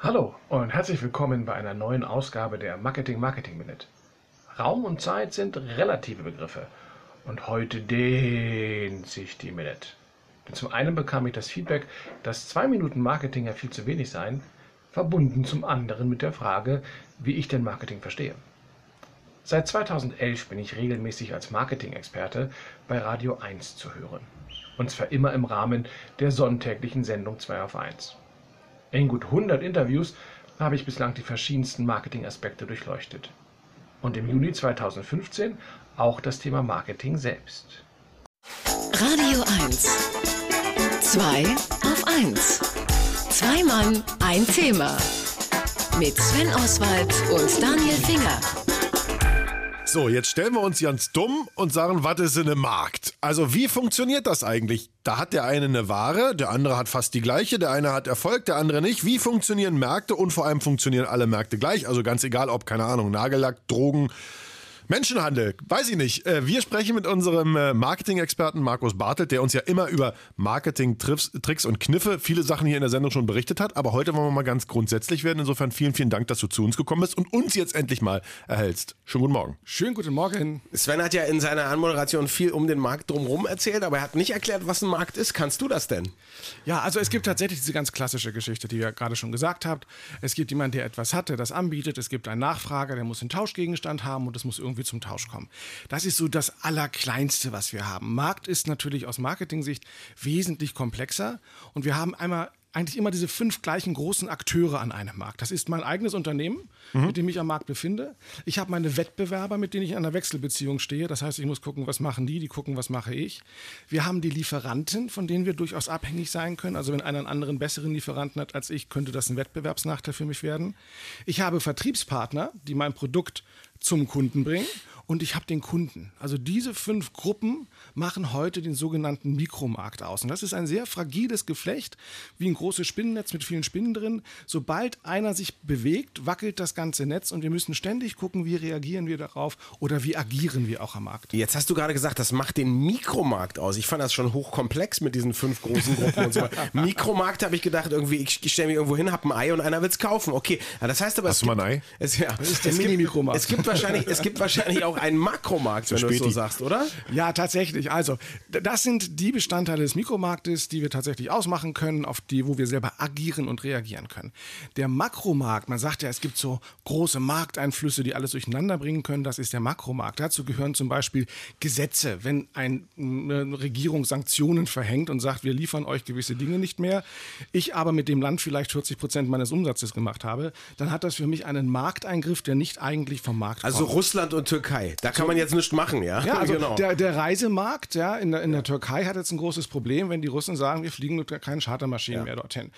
Hallo und herzlich willkommen bei einer neuen Ausgabe der Marketing Marketing Minute. Raum und Zeit sind relative Begriffe und heute dehnt sich die Minute. Denn zum einen bekam ich das Feedback, dass zwei Minuten Marketing ja viel zu wenig seien, verbunden zum anderen mit der Frage, wie ich denn Marketing verstehe. Seit 2011 bin ich regelmäßig als Marketing-Experte bei Radio 1 zu hören. Und zwar immer im Rahmen der sonntäglichen Sendung 2 auf 1. In gut 100 Interviews habe ich bislang die verschiedensten Marketingaspekte durchleuchtet. Und im Juni 2015 auch das Thema Marketing selbst. Radio 1. 2 auf 1. Zwei Mann, ein Thema. Mit Sven Oswald und Daniel Finger. So, jetzt stellen wir uns ganz dumm und sagen, was ist in einem Markt? Also wie funktioniert das eigentlich? Da hat der eine eine Ware, der andere hat fast die gleiche, der eine hat Erfolg, der andere nicht. Wie funktionieren Märkte und vor allem funktionieren alle Märkte gleich? Also ganz egal, ob, keine Ahnung, Nagellack, Drogen, Menschenhandel, weiß ich nicht. Äh, wir sprechen mit unserem äh, Marketing-Experten Markus Bartelt, der uns ja immer über Marketing-Tricks und Kniffe viele Sachen hier in der Sendung schon berichtet hat. Aber heute wollen wir mal ganz grundsätzlich werden. Insofern vielen, vielen Dank, dass du zu uns gekommen bist und uns jetzt endlich mal erhältst. Schönen guten Morgen. Schönen guten Morgen. Sven hat ja in seiner Anmoderation viel um den Markt drumherum erzählt, aber er hat nicht erklärt, was ein Markt ist. Kannst du das denn? Ja, also es gibt tatsächlich diese ganz klassische Geschichte, die ihr gerade schon gesagt habt. Es gibt jemanden, der etwas hat, der das anbietet. Es gibt einen Nachfrager, der muss einen Tauschgegenstand haben und es muss irgendwie zum Tausch kommen. Das ist so das Allerkleinste, was wir haben. Markt ist natürlich aus Marketing-Sicht wesentlich komplexer und wir haben einmal eigentlich immer diese fünf gleichen großen Akteure an einem Markt. Das ist mein eigenes Unternehmen, mhm. mit dem ich am Markt befinde. Ich habe meine Wettbewerber, mit denen ich in einer Wechselbeziehung stehe. Das heißt, ich muss gucken, was machen die, die gucken, was mache ich. Wir haben die Lieferanten, von denen wir durchaus abhängig sein können. Also wenn einer einen anderen besseren Lieferanten hat als ich, könnte das ein Wettbewerbsnachteil für mich werden. Ich habe Vertriebspartner, die mein Produkt zum Kunden bringen und ich habe den Kunden. Also diese fünf Gruppen machen heute den sogenannten Mikromarkt aus. Und das ist ein sehr fragiles Geflecht, wie ein großes Spinnennetz mit vielen Spinnen drin. Sobald einer sich bewegt, wackelt das ganze Netz und wir müssen ständig gucken, wie reagieren wir darauf oder wie agieren wir auch am Markt. Jetzt hast du gerade gesagt, das macht den Mikromarkt aus. Ich fand das schon hochkomplex mit diesen fünf großen Gruppen und so. Mikromarkt habe ich gedacht, irgendwie, ich, ich stelle mich irgendwo hin, habe ein Ei und einer will es kaufen. Okay, das heißt aber... Hast du mal ein Ei? Es, ja, das ist der Mini-Mikromarkt. Es gibt wahrscheinlich, es gibt wahrscheinlich auch ein Makromarkt, wenn du es so sagst, oder? Ja, tatsächlich. Also, das sind die Bestandteile des Mikromarktes, die wir tatsächlich ausmachen können, auf die, wo wir selber agieren und reagieren können. Der Makromarkt, man sagt ja, es gibt so große Markteinflüsse, die alles durcheinander bringen können, das ist der Makromarkt. Dazu gehören zum Beispiel Gesetze. Wenn eine Regierung Sanktionen verhängt und sagt, wir liefern euch gewisse Dinge nicht mehr, ich aber mit dem Land vielleicht 40 Prozent meines Umsatzes gemacht habe, dann hat das für mich einen Markteingriff, der nicht eigentlich vom Markt also kommt. Also Russland und Türkei, da kann man jetzt nichts machen, ja? Ja, also genau. der, der Reisemarkt ja, in, der, in der Türkei hat jetzt ein großes Problem, wenn die Russen sagen, wir fliegen mit keinen Chartermaschinen ja. mehr dorthin.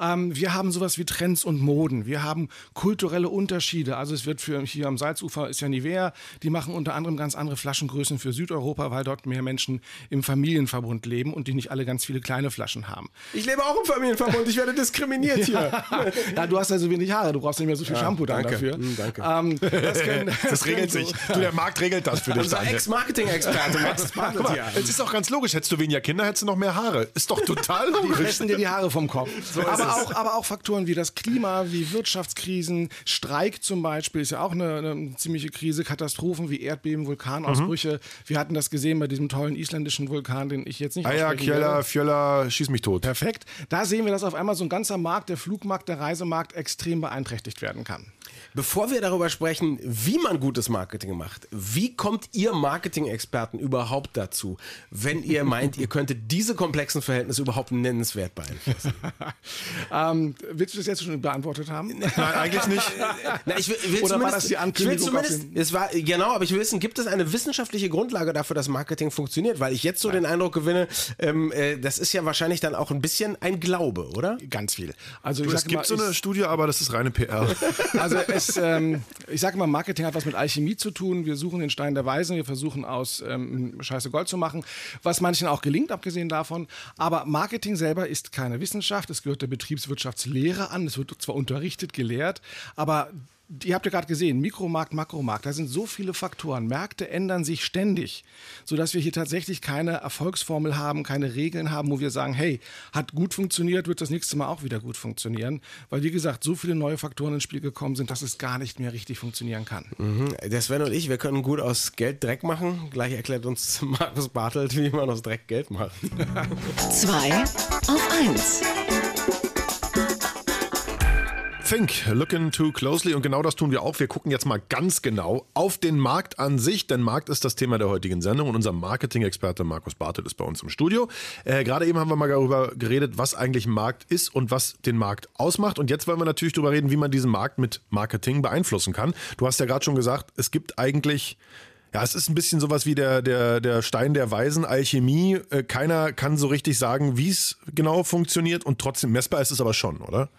Ähm, wir haben sowas wie Trends und Moden. Wir haben kulturelle Unterschiede. Also es wird für hier am Salzufer ist ja Nivea, die machen unter anderem ganz andere Flaschengrößen für Südeuropa, weil dort mehr Menschen im Familienverbund leben und die nicht alle ganz viele kleine Flaschen haben. Ich lebe auch im Familienverbund, ich werde diskriminiert hier. ja, du hast ja so wenig Haare, du brauchst nicht mehr so viel ja, Shampoo danke. dafür. Mhm, danke. Ähm, das, können, das regelt sich. Du, der Markt regelt das für dich. Unser Ex-Marketing-Experte Max Bartelt hier. Es ist auch ganz logisch, hättest du weniger Kinder, hättest du noch mehr Haare. Ist doch total logisch. Die fressen dir die Haare vom Kopf. So aber, auch, aber auch Faktoren wie das Klima, wie Wirtschaftskrisen, Streik zum Beispiel ist ja auch eine, eine ziemliche Krise, Katastrophen wie Erdbeben, Vulkanausbrüche. Mhm. Wir hatten das gesehen bei diesem tollen isländischen Vulkan, den ich jetzt nicht Eier, Kjeller, Fjöller, schieß mich tot. Perfekt. Da sehen wir, dass auf einmal so ein ganzer Markt, der Flugmarkt, der Reisemarkt extrem beeinträchtigt werden kann. Bevor wir darüber sprechen, wie man gutes Marketing macht, wie kommt ihr Marketing-Experten überhaupt dazu, wenn ihr meint, ihr könntet diese komplexen Verhältnisse überhaupt nennenswert beeinflussen? ähm, willst du das jetzt schon beantwortet haben? Nein, eigentlich nicht. Na, ich will, will Oder war das die Ankündigung? Ich will zumindest, es war, genau, aber ich will wissen, gibt es eine wissenschaftliche Grundlage dafür, dass Marketing funktioniert? Weil ich jetzt so Nein. den Eindruck gewinne, ähm, äh, das ist ja wahrscheinlich dann auch ein bisschen ein Glaube, oder? Ganz viel. Also du, es gibt mal, so eine Studie, aber das ist reine PR. Also es, ähm, ich sage mal, Marketing hat was mit Alchemie zu tun. Wir suchen den Stein der Weisen, wir versuchen aus ähm, Scheiße Gold zu machen, was manchen auch gelingt, abgesehen davon. Aber Marketing selber ist keine Wissenschaft. Es gehört der Betriebswirtschaftslehre an. Es wird zwar unterrichtet, gelehrt, aber ihr habt ja gerade gesehen, Mikromarkt, Makromarkt, da sind so viele Faktoren. Märkte ändern sich ständig, sodass wir hier tatsächlich keine Erfolgsformel haben, keine Regeln haben, wo wir sagen, hey, hat gut funktioniert, wird das nächste Mal auch wieder gut funktionieren. Weil, wie gesagt, so viele neue Faktoren ins Spiel gekommen sind, dass es gar nicht mehr richtig funktionieren kann. Mhm. Der Sven und ich, wir können gut aus Geld Dreck machen. Gleich erklärt uns Markus Bartelt, wie man aus Dreck Geld macht. Zwei auf eins. Think, looking too closely und genau das tun wir auch. Wir gucken jetzt mal ganz genau auf den Markt an sich, denn Markt ist das Thema der heutigen Sendung und unser Marketing-Experte Markus Bartelt ist bei uns im Studio. Äh, Gerade eben haben wir mal darüber geredet, was eigentlich Markt ist und was den Markt ausmacht und jetzt wollen wir natürlich darüber reden, wie man diesen Markt mit Marketing beeinflussen kann. Du hast ja gerade schon gesagt, es gibt eigentlich ja, es ist ein bisschen sowas wie der, der, der Stein der Weisen, Alchemie. Äh, Keiner kann so richtig sagen, wie es genau funktioniert und trotzdem messbar ist es aber schon, oder?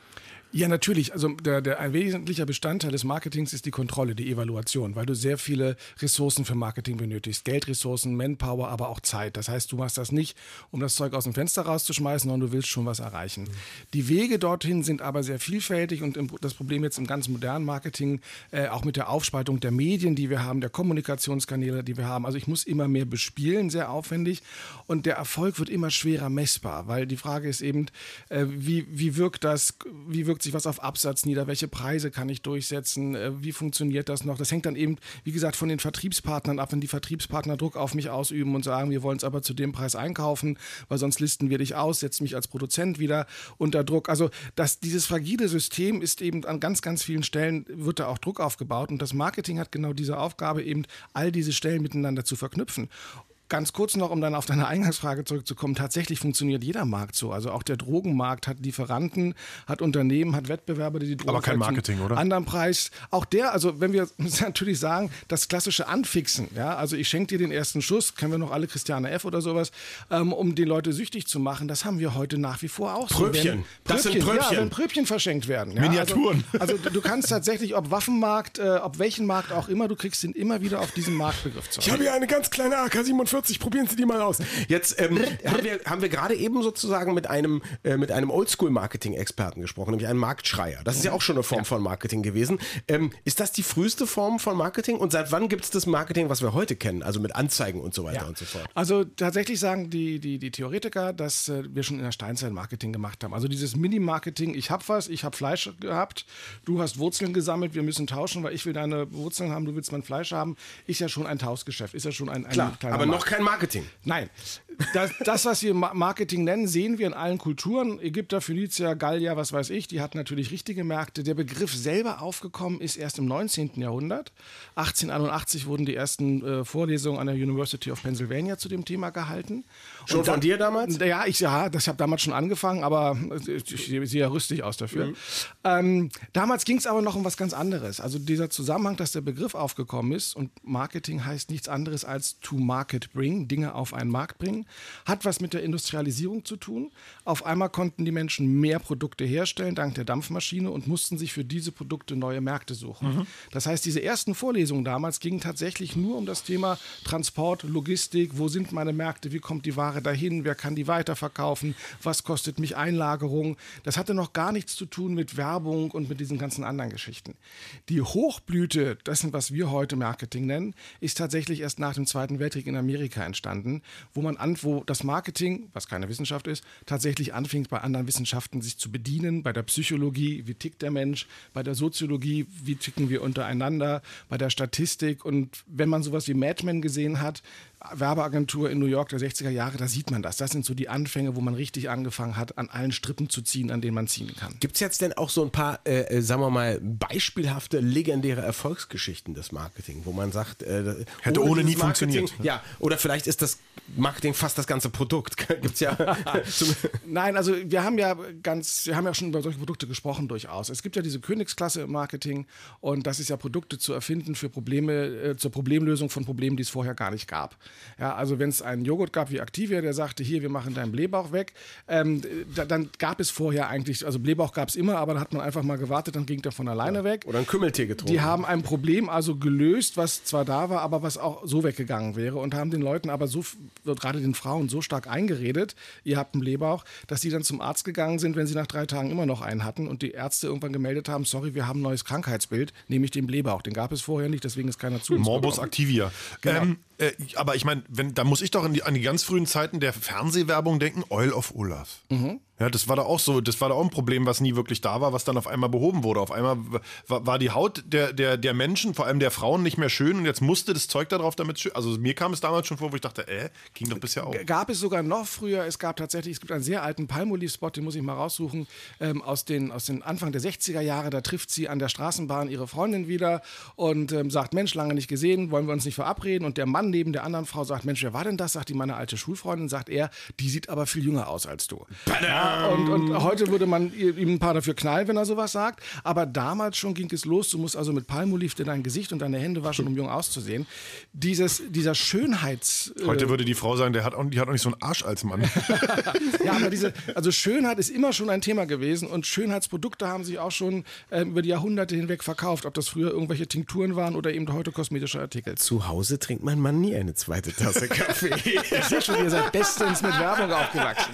Ja, natürlich. Also der, der, ein wesentlicher Bestandteil des Marketings ist die Kontrolle, die Evaluation, weil du sehr viele Ressourcen für Marketing benötigst. Geldressourcen, Manpower, aber auch Zeit. Das heißt, du machst das nicht, um das Zeug aus dem Fenster rauszuschmeißen, sondern du willst schon was erreichen. Mhm. Die Wege dorthin sind aber sehr vielfältig und das Problem jetzt im ganz modernen Marketing, äh, auch mit der Aufspaltung der Medien, die wir haben, der Kommunikationskanäle, die wir haben. Also ich muss immer mehr bespielen, sehr aufwendig und der Erfolg wird immer schwerer messbar, weil die Frage ist eben, äh, wie, wie wirkt das, wie wirkt wirkt sich was auf Absatz nieder? Welche Preise kann ich durchsetzen? Äh, wie funktioniert das noch? Das hängt dann eben, wie gesagt, von den Vertriebspartnern ab, wenn die Vertriebspartner Druck auf mich ausüben und sagen, wir wollen es aber zu dem Preis einkaufen, weil sonst listen wir dich aus, setzen mich als Produzent wieder unter Druck. Also das, dieses fragile System ist eben an ganz, ganz vielen Stellen, wird da auch Druck aufgebaut und das Marketing hat genau diese Aufgabe, eben all diese Stellen miteinander zu verknüpfen. Ganz kurz noch, um dann auf deine Eingangsfrage zurückzukommen. Tatsächlich funktioniert jeder Markt so. Also auch der Drogenmarkt hat Lieferanten, hat Unternehmen, hat Wettbewerber, die die Drogen Aber kein Marketing, oder? Anderen Preis. Auch der, also wenn wir natürlich sagen, das klassische Anfixen, ja, also ich schenke dir den ersten Schuss, kennen wir noch alle Christiane F. oder sowas, ähm, um die Leute süchtig zu machen, das haben wir heute nach wie vor auch. Pröbchen. So, das sind Pröbchen. Ja, wenn Pröbchen verschenkt werden. Ja, Miniaturen. Also, also, du kannst tatsächlich, ob Waffenmarkt, äh, ob welchen Markt auch immer, du kriegst ihn immer wieder auf diesen Marktbegriff zurück. Ich habe hier eine ganz kleine AK-47, probieren Sie die mal aus. Jetzt ähm, haben wir, haben wir gerade eben sozusagen mit einem, äh, mit einem Oldschool-Marketing-Experten gesprochen, nämlich einem Marktschreier. Das ist ja auch schon eine Form ja. von Marketing gewesen. Ähm, ist das die früheste Form von Marketing? Und seit wann gibt es das Marketing, was wir heute kennen, also mit Anzeigen und so weiter ja. und so fort? Also tatsächlich sagen die, die, die Theoretiker, dass äh, wir schon in der Steinzeit Marketing gemacht haben. Also dieses Mini-Marketing, ich habe was, ich habe Fleisch gehabt, du hast Wurzeln gesammelt, wir müssen tauschen, weil ich will deine Wurzeln haben, du willst mein Fleisch haben, ist ja schon ein Tauschgeschäft, ist ja schon ein, ein Klar, aber Markt. noch kein Marketing. Nein. Das, das, was wir Marketing nennen, sehen wir in allen Kulturen. Ägypter, Phönizier, Gallier, was weiß ich, die hatten natürlich richtige Märkte. Der Begriff selber aufgekommen ist erst im 19. Jahrhundert. 1881 wurden die ersten äh, Vorlesungen an der University of Pennsylvania zu dem Thema gehalten. Schon dann, von dir damals? Ja, ich ja, das habe damals schon angefangen, aber ich, ich sehe ja rüstig aus dafür. Mhm. Ähm, damals ging es aber noch um was ganz anderes. Also dieser Zusammenhang, dass der Begriff aufgekommen ist und Marketing heißt nichts anderes als to market bring, Dinge auf einen Markt bringen, hat was mit der Industrialisierung zu tun. Auf einmal konnten die Menschen mehr Produkte herstellen dank der Dampfmaschine und mussten sich für diese Produkte neue Märkte suchen. Mhm. Das heißt, diese ersten Vorlesungen damals gingen tatsächlich nur um das Thema Transport, Logistik, wo sind meine Märkte, wie kommt die Ware Ware dahin, wer kann die weiterverkaufen, was kostet mich Einlagerung. Das hatte noch gar nichts zu tun mit Werbung und mit diesen ganzen anderen Geschichten. Die Hochblüte dessen, was wir heute Marketing nennen, ist tatsächlich erst nach dem Zweiten Weltkrieg in Amerika entstanden, wo man an, wo das Marketing, was keine Wissenschaft ist, tatsächlich anfing, bei anderen Wissenschaften sich zu bedienen, bei der Psychologie, wie tickt der Mensch, bei der Soziologie, wie ticken wir untereinander, bei der Statistik. Und wenn man sowas wie Mad Men gesehen hat, Werbeagentur in New York der 60er Jahre, da sieht man das. Das sind so die Anfänge, wo man richtig angefangen hat, an allen Strippen zu ziehen, an denen man ziehen kann. Gibt es jetzt denn auch so ein paar, äh, äh, sagen wir mal, beispielhafte, legendäre Erfolgsgeschichten des Marketing, wo man sagt, äh, hätte ohne, ohne nie funktioniert? Ja, oder vielleicht ist das Marketing fast das ganze Produkt. Gibt's ja. Nein, also wir haben ja ganz, wir haben ja schon über solche Produkte gesprochen durchaus. Es gibt ja diese Königsklasse im Marketing und das ist ja Produkte zu erfinden für Probleme, äh, zur Problemlösung von Problemen, die es vorher gar nicht gab. Ja, also wenn es einen Joghurt gab wie Activia, der sagte, hier, wir machen deinen Blähbauch weg, ähm, da, dann gab es vorher eigentlich, also Blähbauch gab es immer, aber da hat man einfach mal gewartet, dann ging der von alleine ja. weg. Oder einen Kümmeltee getrunken. Die haben ein Problem also gelöst, was zwar da war, aber was auch so weggegangen wäre und haben den Leuten aber so gerade den Frauen so stark eingeredet, ihr habt einen Blähbauch, dass sie dann zum Arzt gegangen sind, wenn sie nach drei Tagen immer noch einen hatten und die Ärzte irgendwann gemeldet haben, sorry, wir haben ein neues Krankheitsbild, nämlich den Blähbauch. Den gab es vorher nicht, deswegen ist keiner zu uns Morbus gekommen. Activia. Genau. Ähm, äh, aber ich meine, wenn, da muss ich doch an die, an die ganz frühen Zeiten der Fernsehwerbung denken, Oil of Olaf. Ja, das war da auch so, das war da auch ein Problem, was nie wirklich da war, was dann auf einmal behoben wurde. Auf einmal war, die Haut der, der, der Menschen, vor allem der Frauen, nicht mehr schön und jetzt musste das Zeug da drauf damit schön. Also mir kam es damals schon vor, wo ich dachte, äh, ging doch bisher auch. Gab es sogar noch früher, es gab tatsächlich, es gibt einen sehr alten Palmolive-Spot, den muss ich mal raussuchen, ähm, aus, den, aus den Anfang der 60er Jahre, da trifft sie an der Straßenbahn ihre Freundin wieder und ähm, sagt, Mensch, lange nicht gesehen, wollen wir uns nicht verabreden? Und der Mann neben der anderen Frau sagt, Mensch, wer war denn das? Sagt die meine alte Schulfreundin, sagt er, die sieht aber viel jünger aus als du. Ja, und, und heute würde man ihm ein paar dafür knallen, wenn er sowas sagt, aber damals schon ging es los, du musst also mit Palmolive dir dein Gesicht und deine Hände waschen, um jung auszusehen. Dieses, dieser Schönheits... äh, Heute würde die Frau sagen, der hat auch, die hat auch nicht so einen Arsch als Mann. Ja, aber diese, also Schönheit ist immer schon ein Thema gewesen und Schönheitsprodukte haben sich auch schon äh, über die Jahrhunderte hinweg verkauft, ob das früher irgendwelche Tinkturen waren oder eben heute kosmetische Artikel. Zu Hause trinkt mein Mann nie eine zweite Tasse Kaffee. Ich sehe schon, ihr seid bestens mit Werbung aufgewachsen.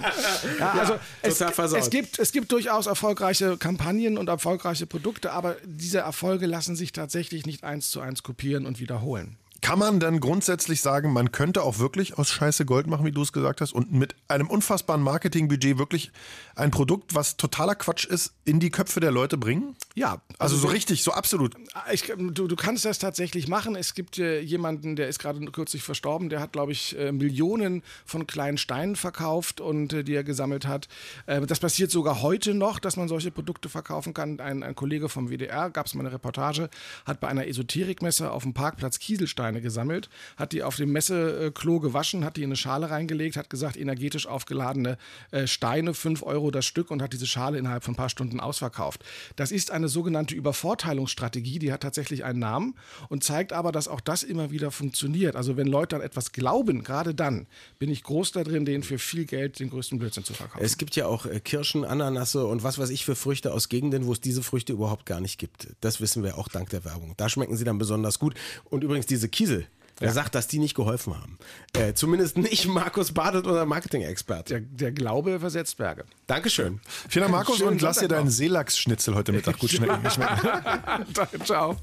Ja, also es, total versaut. es, gibt, es gibt durchaus erfolgreiche Kampagnen und erfolgreiche Produkte, aber diese Erfolge lassen sich tatsächlich nicht eins zu eins kopieren und wiederholen. Kann man dann grundsätzlich sagen, man könnte auch wirklich aus Scheiße Gold machen, wie du es gesagt hast, und mit einem unfassbaren Marketingbudget wirklich ein Produkt, was totaler Quatsch ist, in die Köpfe der Leute bringen? Ja, Also so richtig, so absolut. Ich, du, du kannst das tatsächlich machen. Es gibt äh, jemanden, der ist gerade kürzlich verstorben, der hat, glaube ich, äh, Millionen von kleinen Steinen verkauft und äh, die er gesammelt hat. Äh, das passiert sogar heute noch, dass man solche Produkte verkaufen kann. Ein, ein Kollege vom WDR, gab es mal eine Reportage, hat bei einer Esoterikmesse auf dem Parkplatz Kieselsteine gesammelt, hat die auf dem Messeklo gewaschen, hat die in eine Schale reingelegt, hat gesagt, energetisch aufgeladene äh, Steine, 5 Euro das Stück und hat diese Schale innerhalb von ein paar Stunden ausverkauft. Das ist eine sogenannte Übervorteilungsstrategie, die hat tatsächlich einen Namen und zeigt aber, dass auch das immer wieder funktioniert. Also wenn Leute an etwas glauben, gerade dann bin ich groß da drin, denen für viel Geld den größten Blödsinn zu verkaufen. Es gibt ja auch äh, Kirschen, Ananasse und was weiß ich für Früchte aus Gegenden, wo es diese Früchte überhaupt gar nicht gibt. Das wissen wir auch dank der Werbung. Da schmecken sie dann besonders gut. Und übrigens diese Kiesel. Wer sagt, dass die nicht geholfen haben? Äh, zumindest nicht Markus Badet, unser Marketing-Experte. der, der Glaube versetzt Berge. Dankeschön. Vielen Dank, Markus, Schönen und lass dir deinen. Seelachsschnitzel heute Mittag gut schmecken. schmecken. Ciao.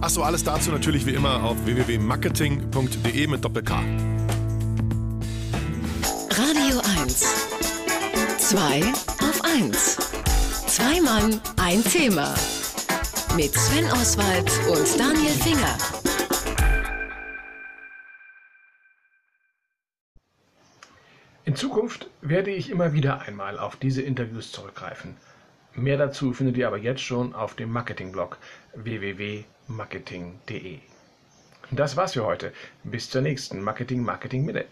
Achso, alles dazu natürlich wie immer auf www.marketing.de mit Doppel-K. Radio 1. Zwei auf 1. Zwei Mann, ein Thema. Mit Sven Oswald und Daniel Finger. Zukunft werde ich immer wieder einmal auf diese Interviews zurückgreifen. Mehr dazu findet ihr aber jetzt schon auf dem Marketingblog www.marketing.de. Das war's für heute. Bis zur nächsten Marketing Marketing Minute.